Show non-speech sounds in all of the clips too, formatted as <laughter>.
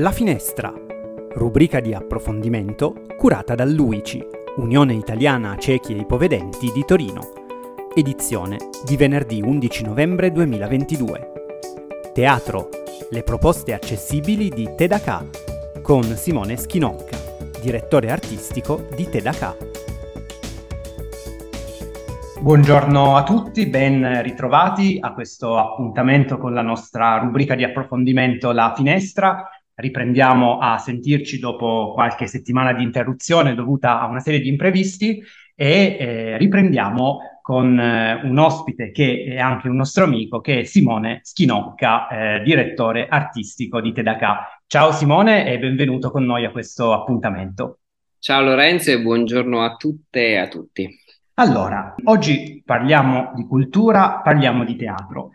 La Finestra, rubrica di approfondimento curata dall'UICI, Unione Italiana Ciechi e Ipovedenti di Torino. Edizione di venerdì 11 novembre 2022. Teatro, le proposte accessibili di Tedaka con Simone Schinocca, direttore artistico di Tedaka. Buongiorno a tutti, ben ritrovati a questo appuntamento con la nostra rubrica di approfondimento La Finestra. Riprendiamo a sentirci dopo qualche settimana di interruzione dovuta a una serie di imprevisti e eh, riprendiamo con eh, un ospite che è anche un nostro amico, che è Simone Schinocca, eh, direttore artistico di Tedaka. Ciao Simone e benvenuto con noi a questo appuntamento. Ciao Lorenzo e buongiorno a tutte e a tutti. Allora, oggi parliamo di cultura, parliamo di teatro.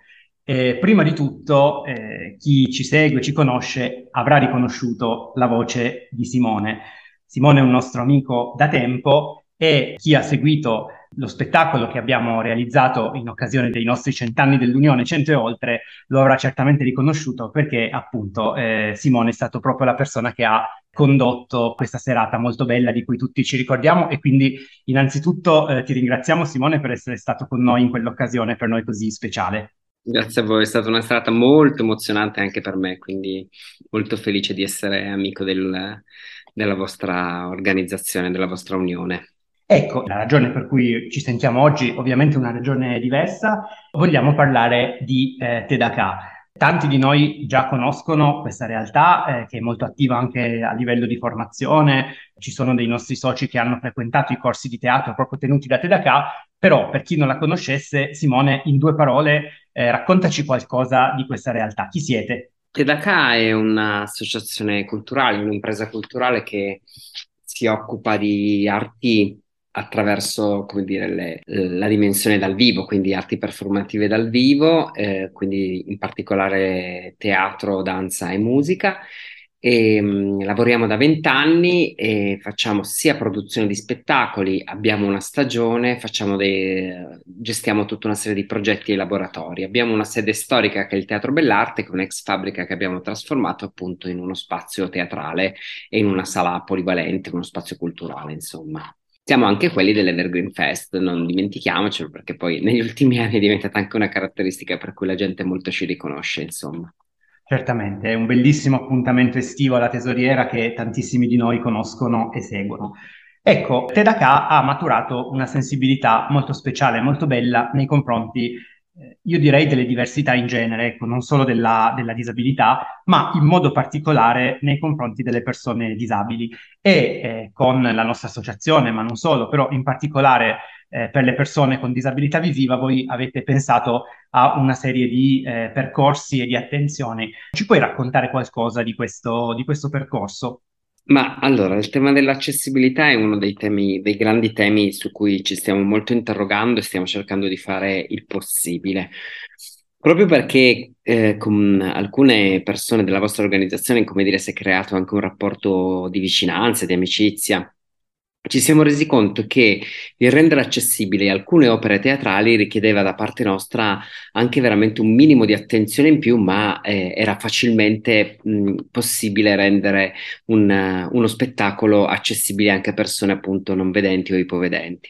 Eh, prima di tutto, eh, chi ci segue, ci conosce, avrà riconosciuto la voce di Simone. Simone è un nostro amico da tempo e chi ha seguito lo spettacolo che abbiamo realizzato in occasione dei nostri cent'anni dell'Unione, cento e oltre, lo avrà certamente riconosciuto perché appunto eh, Simone è stato proprio la persona che ha condotto questa serata molto bella di cui tutti ci ricordiamo e quindi innanzitutto eh, ti ringraziamo Simone per essere stato con noi in quell'occasione per noi così speciale. Grazie a voi, è stata una serata molto emozionante anche per me, quindi molto felice di essere amico del, della vostra organizzazione, della vostra unione. Ecco, la ragione per cui ci sentiamo oggi ovviamente una ragione diversa, vogliamo parlare di eh, Tedaka. Tanti di noi già conoscono questa realtà eh, che è molto attiva anche a livello di formazione, ci sono dei nostri soci che hanno frequentato i corsi di teatro proprio tenuti da Tedaka, però per chi non la conoscesse, Simone, in due parole, eh, raccontaci qualcosa di questa realtà. Chi siete? Tedaka è un'associazione culturale, un'impresa culturale che si occupa di arti attraverso dire, le, la dimensione dal vivo, quindi arti performative dal vivo, eh, quindi in particolare teatro, danza e musica. E, mh, mm, lavoriamo da vent'anni e facciamo sia produzione di spettacoli, abbiamo una stagione, dei, gestiamo tutta una serie di progetti e laboratori. Abbiamo una sede storica che è il Teatro Bell'Arte, che è un'ex fabbrica che abbiamo trasformato appunto in uno spazio teatrale e in una sala polivalente, uno spazio culturale, insomma siamo anche quelli dell'Evergreen Fest, non dimentichiamocelo perché poi negli ultimi anni è diventata anche una caratteristica per cui la gente molto ci riconosce, insomma. Certamente, è un bellissimo appuntamento estivo alla tesoriera che tantissimi di noi conoscono e seguono. Ecco, Tedaka ha maturato una sensibilità molto speciale, molto bella nei confronti eh, io direi delle diversità in genere, ecco, non solo della, della, disabilità, ma in modo particolare nei confronti delle persone disabili. E eh, con la nostra associazione, ma non solo, però in particolare eh, per le persone con disabilità visiva, voi avete pensato a una serie di eh, percorsi e di attenzioni. Ci puoi raccontare qualcosa di questo, di questo percorso? Ma allora, il tema dell'accessibilità è uno dei temi, dei grandi temi su cui ci stiamo molto interrogando e stiamo cercando di fare il possibile. Proprio perché eh, con alcune persone della vostra organizzazione, come dire, si è creato anche un rapporto di vicinanza, di amicizia, ci siamo resi conto che il rendere accessibili alcune opere teatrali richiedeva da parte nostra anche veramente un minimo di attenzione in più, ma eh, era facilmente mh, possibile rendere un, uh, uno spettacolo accessibile anche a persone appunto non vedenti o ipovedenti.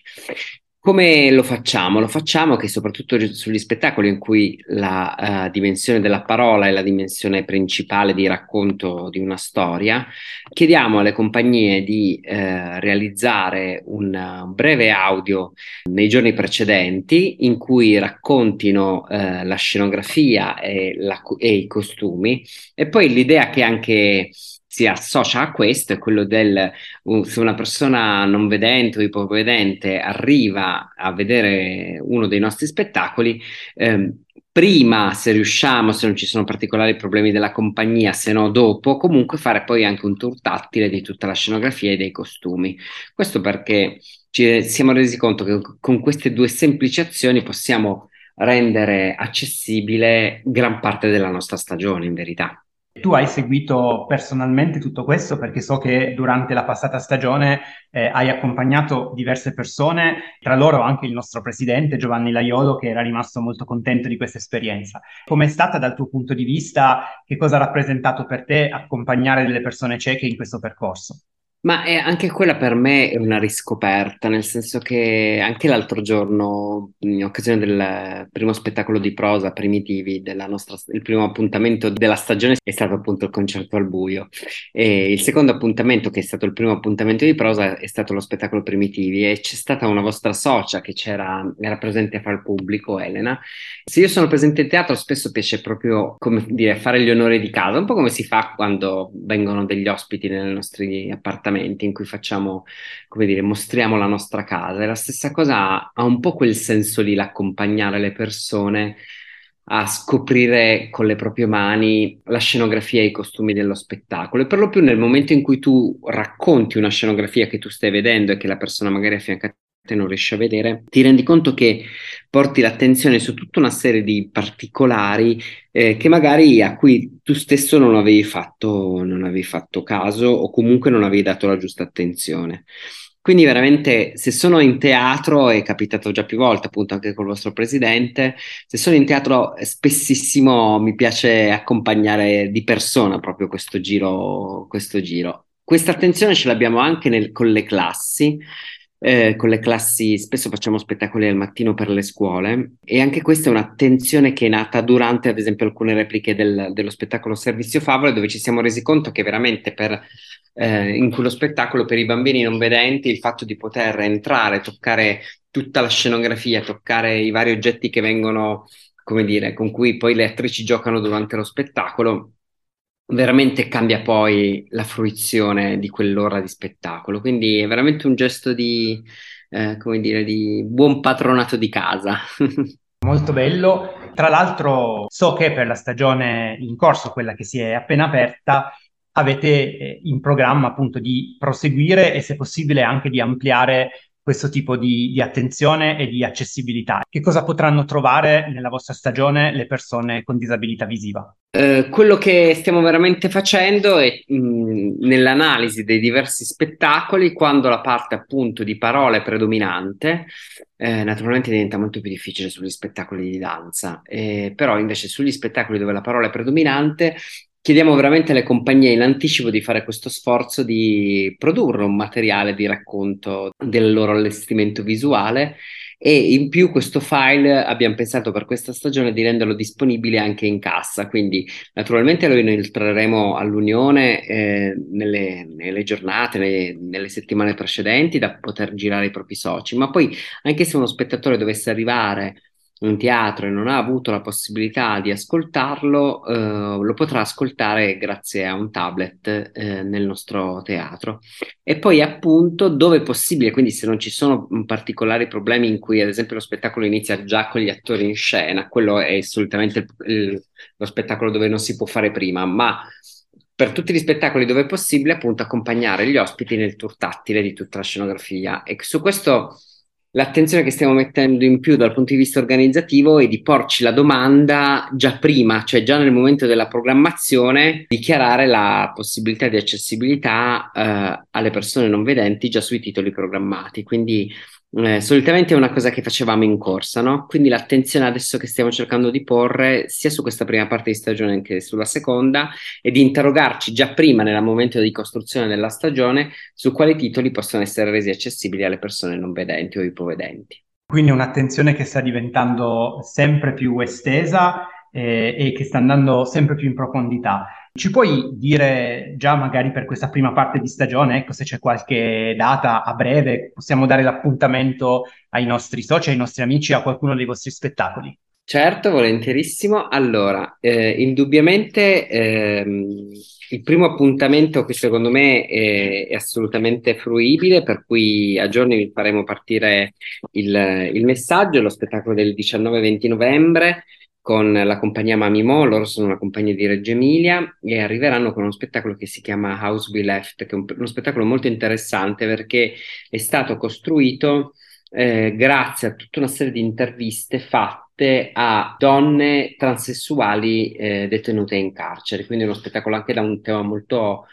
Come lo facciamo? Lo facciamo che soprattutto sugli spettacoli in cui la uh, dimensione della parola è la dimensione principale di racconto di una storia, chiediamo alle compagnie di uh, realizzare un breve audio nei giorni precedenti in cui raccontino eh, la scenografia e, la, e i costumi e poi l'idea che anche si associa a questo è quello del uh, se una persona non vedente o ipovedente arriva a vedere uno dei nostri spettacoli, ehm, prima se riusciamo, se non ci sono particolari problemi della compagnia, se no dopo, comunque fare poi anche un tour tattile di tutta la scenografia e dei costumi. Questo perché ci siamo resi conto che con queste due semplici azioni possiamo rendere accessibile gran parte della nostra stagione in verità. Tu hai seguito personalmente tutto questo perché so che durante la passata stagione eh, hai accompagnato diverse persone, tra loro anche il nostro presidente Giovanni Laiolo che era rimasto molto contento di questa esperienza. Com'è stata dal tuo punto di vista? Che cosa ha rappresentato per te accompagnare delle persone cieche in questo percorso? Ma è, anche quella per me è una riscoperta, nel senso che anche l'altro giorno, in occasione del primo spettacolo di prosa, Primitivi, nostra, il primo appuntamento della stagione è stato appunto il concerto al buio. E il secondo appuntamento, che è stato il primo appuntamento di prosa, è stato lo spettacolo Primitivi e c'è stata una vostra socia che era presente a fare il pubblico, Elena. Se io sono presente in teatro, spesso piace proprio, come dire, fare gli onori di casa, un po' come si fa quando vengono degli ospiti nei nostri appartamenti appuntamenti in cui facciamo, come dire, mostriamo la nostra casa. E la stessa cosa ha un po' quel senso lì, l'accompagnare le persone a scoprire con le proprie mani la scenografia e i costumi dello spettacolo e per lo più nel momento in cui tu racconti una scenografia che tu stai vedendo e che la persona magari a non riesci a vedere, ti rendi conto che porti l'attenzione su tutta una serie di particolari eh, che magari a cui tu stesso non avevi, fatto, non avevi fatto caso o comunque non avevi dato la giusta attenzione. Quindi veramente se sono in teatro, è capitato già più volte appunto anche col vostro presidente, se sono in teatro spessissimo mi piace accompagnare di persona proprio questo giro. Questo giro. Questa attenzione ce l'abbiamo anche nel, con le classi, eh, con le classi, spesso facciamo spettacoli al mattino per le scuole e anche questa è un'attenzione che è nata durante ad esempio alcune repliche del, dello spettacolo Servizio Favole dove ci siamo resi conto che veramente per, eh, in quello spettacolo per i bambini non vedenti il fatto di poter entrare, toccare tutta la scenografia, toccare i vari oggetti che vengono, come dire, con cui poi le attrici giocano durante lo spettacolo veramente cambia poi la fruizione di quell'ora di spettacolo. Quindi è veramente un gesto di, eh, come dire, di buon patronato di casa. <laughs> Molto bello. Tra l'altro so che per la stagione in corso, quella che si è appena aperta, avete eh, in programma appunto di proseguire e se possibile anche di ampliare questo tipo di, di, attenzione e di accessibilità. Che cosa potranno trovare nella vostra stagione le persone con disabilità visiva? Eh, quello che stiamo veramente facendo è mh, nell'analisi dei diversi spettacoli, quando la parte appunto di parole è predominante, eh, naturalmente diventa molto più difficile sugli spettacoli di danza, eh, però invece sugli spettacoli dove la parola è predominante chiediamo veramente alle compagnie in anticipo di fare questo sforzo di produrre un materiale di racconto del loro allestimento visuale e in più questo file abbiamo pensato per questa stagione di renderlo disponibile anche in cassa, quindi naturalmente lo inoltreremo all'Unione eh, nelle, nelle, giornate, nelle, nelle, settimane precedenti da poter girare i propri soci, ma poi anche se uno spettatore dovesse arrivare un teatro e non ha avuto la possibilità di ascoltarlo, eh, lo potrà ascoltare grazie a un tablet eh, nel nostro teatro. E poi appunto dove è possibile, quindi se non ci sono particolari problemi in cui ad esempio lo spettacolo inizia già con gli attori in scena, quello è assolutamente il, il, lo spettacolo dove non si può fare prima, ma per tutti gli spettacoli dove è possibile appunto accompagnare gli ospiti nel tour tattile di tutta la scenografia. E su questo l'attenzione che stiamo mettendo in più dal punto di vista organizzativo è di porci la domanda già prima, cioè già nel momento della programmazione, dichiarare la possibilità di accessibilità eh, alle persone non vedenti già sui titoli programmati. Quindi eh, solitamente è una cosa che facevamo in corsa, no? Quindi l'attenzione adesso che stiamo cercando di porre sia su questa prima parte di stagione che sulla seconda è di interrogarci già prima nel momento di costruzione della stagione su quali titoli possono essere resi accessibili alle persone non vedenti o ipovedenti. Quindi un'attenzione che sta diventando sempre più estesa eh, e che sta andando sempre più in profondità. Ci puoi dire già magari per questa prima parte di stagione, ecco se c'è qualche data a breve, possiamo dare l'appuntamento ai nostri soci, ai nostri amici, a qualcuno dei vostri spettacoli? Certo, volentierissimo. Allora, eh, indubbiamente ehm, il primo appuntamento che secondo me è, è, assolutamente fruibile, per cui a giorni vi faremo partire il, il messaggio, lo spettacolo del 19-20 novembre con la compagnia Mamimo, loro sono una compagnia di Reggio Emilia e arriveranno con uno spettacolo che si chiama House We Left, che è un, uno spettacolo molto interessante perché è stato costruito eh, grazie a tutta una serie di interviste fatte a donne transessuali eh, detenute in carcere, quindi uno spettacolo anche da un tema molto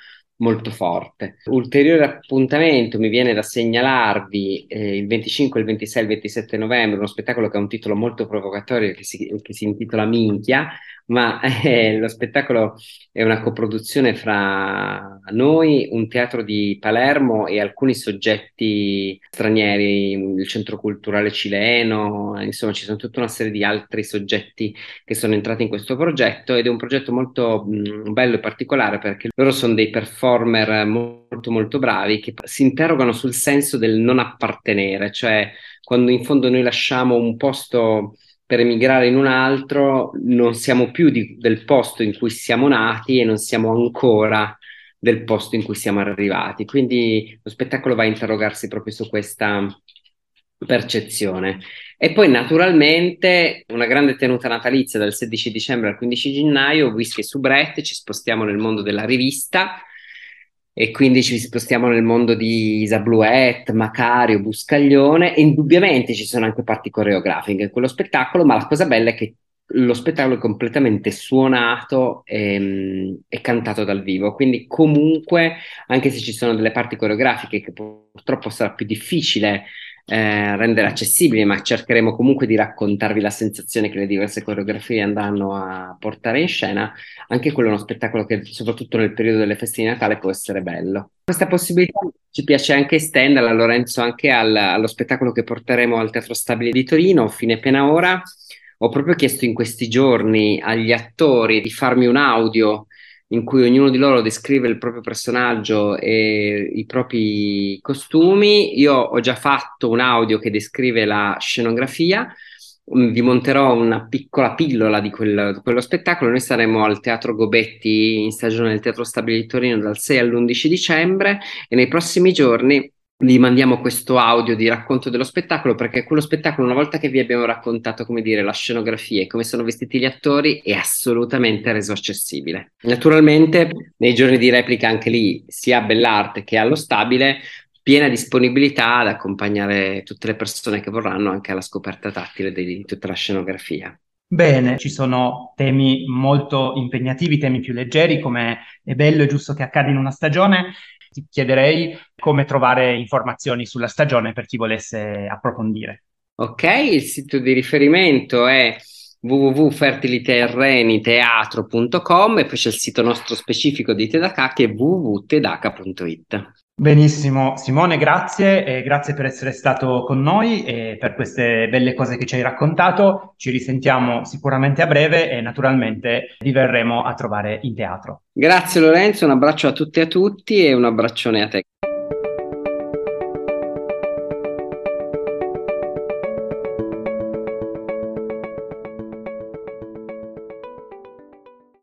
molto forte. Ulteriore appuntamento mi viene da segnalarvi eh, il 25, il 26 il 27 novembre, uno spettacolo che ha un titolo molto provocatorio che si, che si intitola Minchia, ma <laughs> eh, lo spettacolo è una coproduzione fra noi, un teatro di Palermo e alcuni soggetti stranieri, il centro culturale cileno, insomma ci sono tutta una serie di altri soggetti che sono entrati in questo progetto ed è un progetto molto mh, bello e particolare perché loro sono dei performer molto molto bravi che si interrogano sul senso del non appartenere, cioè quando in fondo noi lasciamo un posto per emigrare in un altro non siamo più di, del posto in cui siamo nati e non siamo ancora del posto in cui siamo arrivati. Quindi lo spettacolo va a interrogarsi proprio su questa percezione. E poi naturalmente una grande tenuta natalizia dal 16 dicembre al 15 gennaio, whisky e soubrette, ci spostiamo nel mondo della rivista e quindi ci spostiamo nel mondo di Isabluet, Macario, Buscaglione e indubbiamente ci sono anche parti coreografiche in quello spettacolo, ma la cosa bella è che lo spettacolo è completamente suonato e, e, cantato dal vivo, quindi comunque anche se ci sono delle parti coreografiche che purtroppo sarà più difficile eh, rendere accessibili, ma cercheremo comunque di raccontarvi la sensazione che le diverse coreografie andranno a portare in scena. Anche quello è uno spettacolo che, soprattutto nel periodo delle feste di Natale, può essere bello. Questa possibilità ci piace anche estenderla, Lorenzo, anche al, allo spettacolo che porteremo al Teatro Stabile di Torino, fine pena ora. Ho proprio chiesto in questi giorni agli attori di farmi un audio in cui ognuno di loro descrive il proprio personaggio e i propri costumi. Io ho già fatto un audio che descrive la scenografia, mm, vi monterò una piccola pillola di, quel, di quello spettacolo. Noi saremo al Teatro Gobetti in stagione del Teatro Stabile di Torino dal 6 all'11 dicembre e nei prossimi giorni vi mandiamo questo audio di racconto dello spettacolo perché quello spettacolo una volta che vi abbiamo raccontato come dire la scenografia e come sono vestiti gli attori è assolutamente reso accessibile. Naturalmente nei giorni di replica anche lì sia a Bellarte che allo Stabile piena disponibilità ad accompagnare tutte le persone che vorranno anche alla scoperta tattile di tutta la scenografia. Bene, ci sono temi molto impegnativi, temi più leggeri, come è bello e giusto che accada in una stagione, ti chiederei come trovare informazioni sulla stagione per chi volesse approfondire. Ok, il sito di riferimento è www.fertiliterreniteatro.com e poi c'è il sito nostro specifico di Tedaka che è www.tedaka.it. Benissimo, Simone, grazie e grazie per essere stato con noi e per queste belle cose che ci hai raccontato. Ci risentiamo sicuramente a breve e naturalmente vi verremo a trovare in teatro. Grazie Lorenzo, un abbraccio a tutti e a tutti e un abbraccione a te.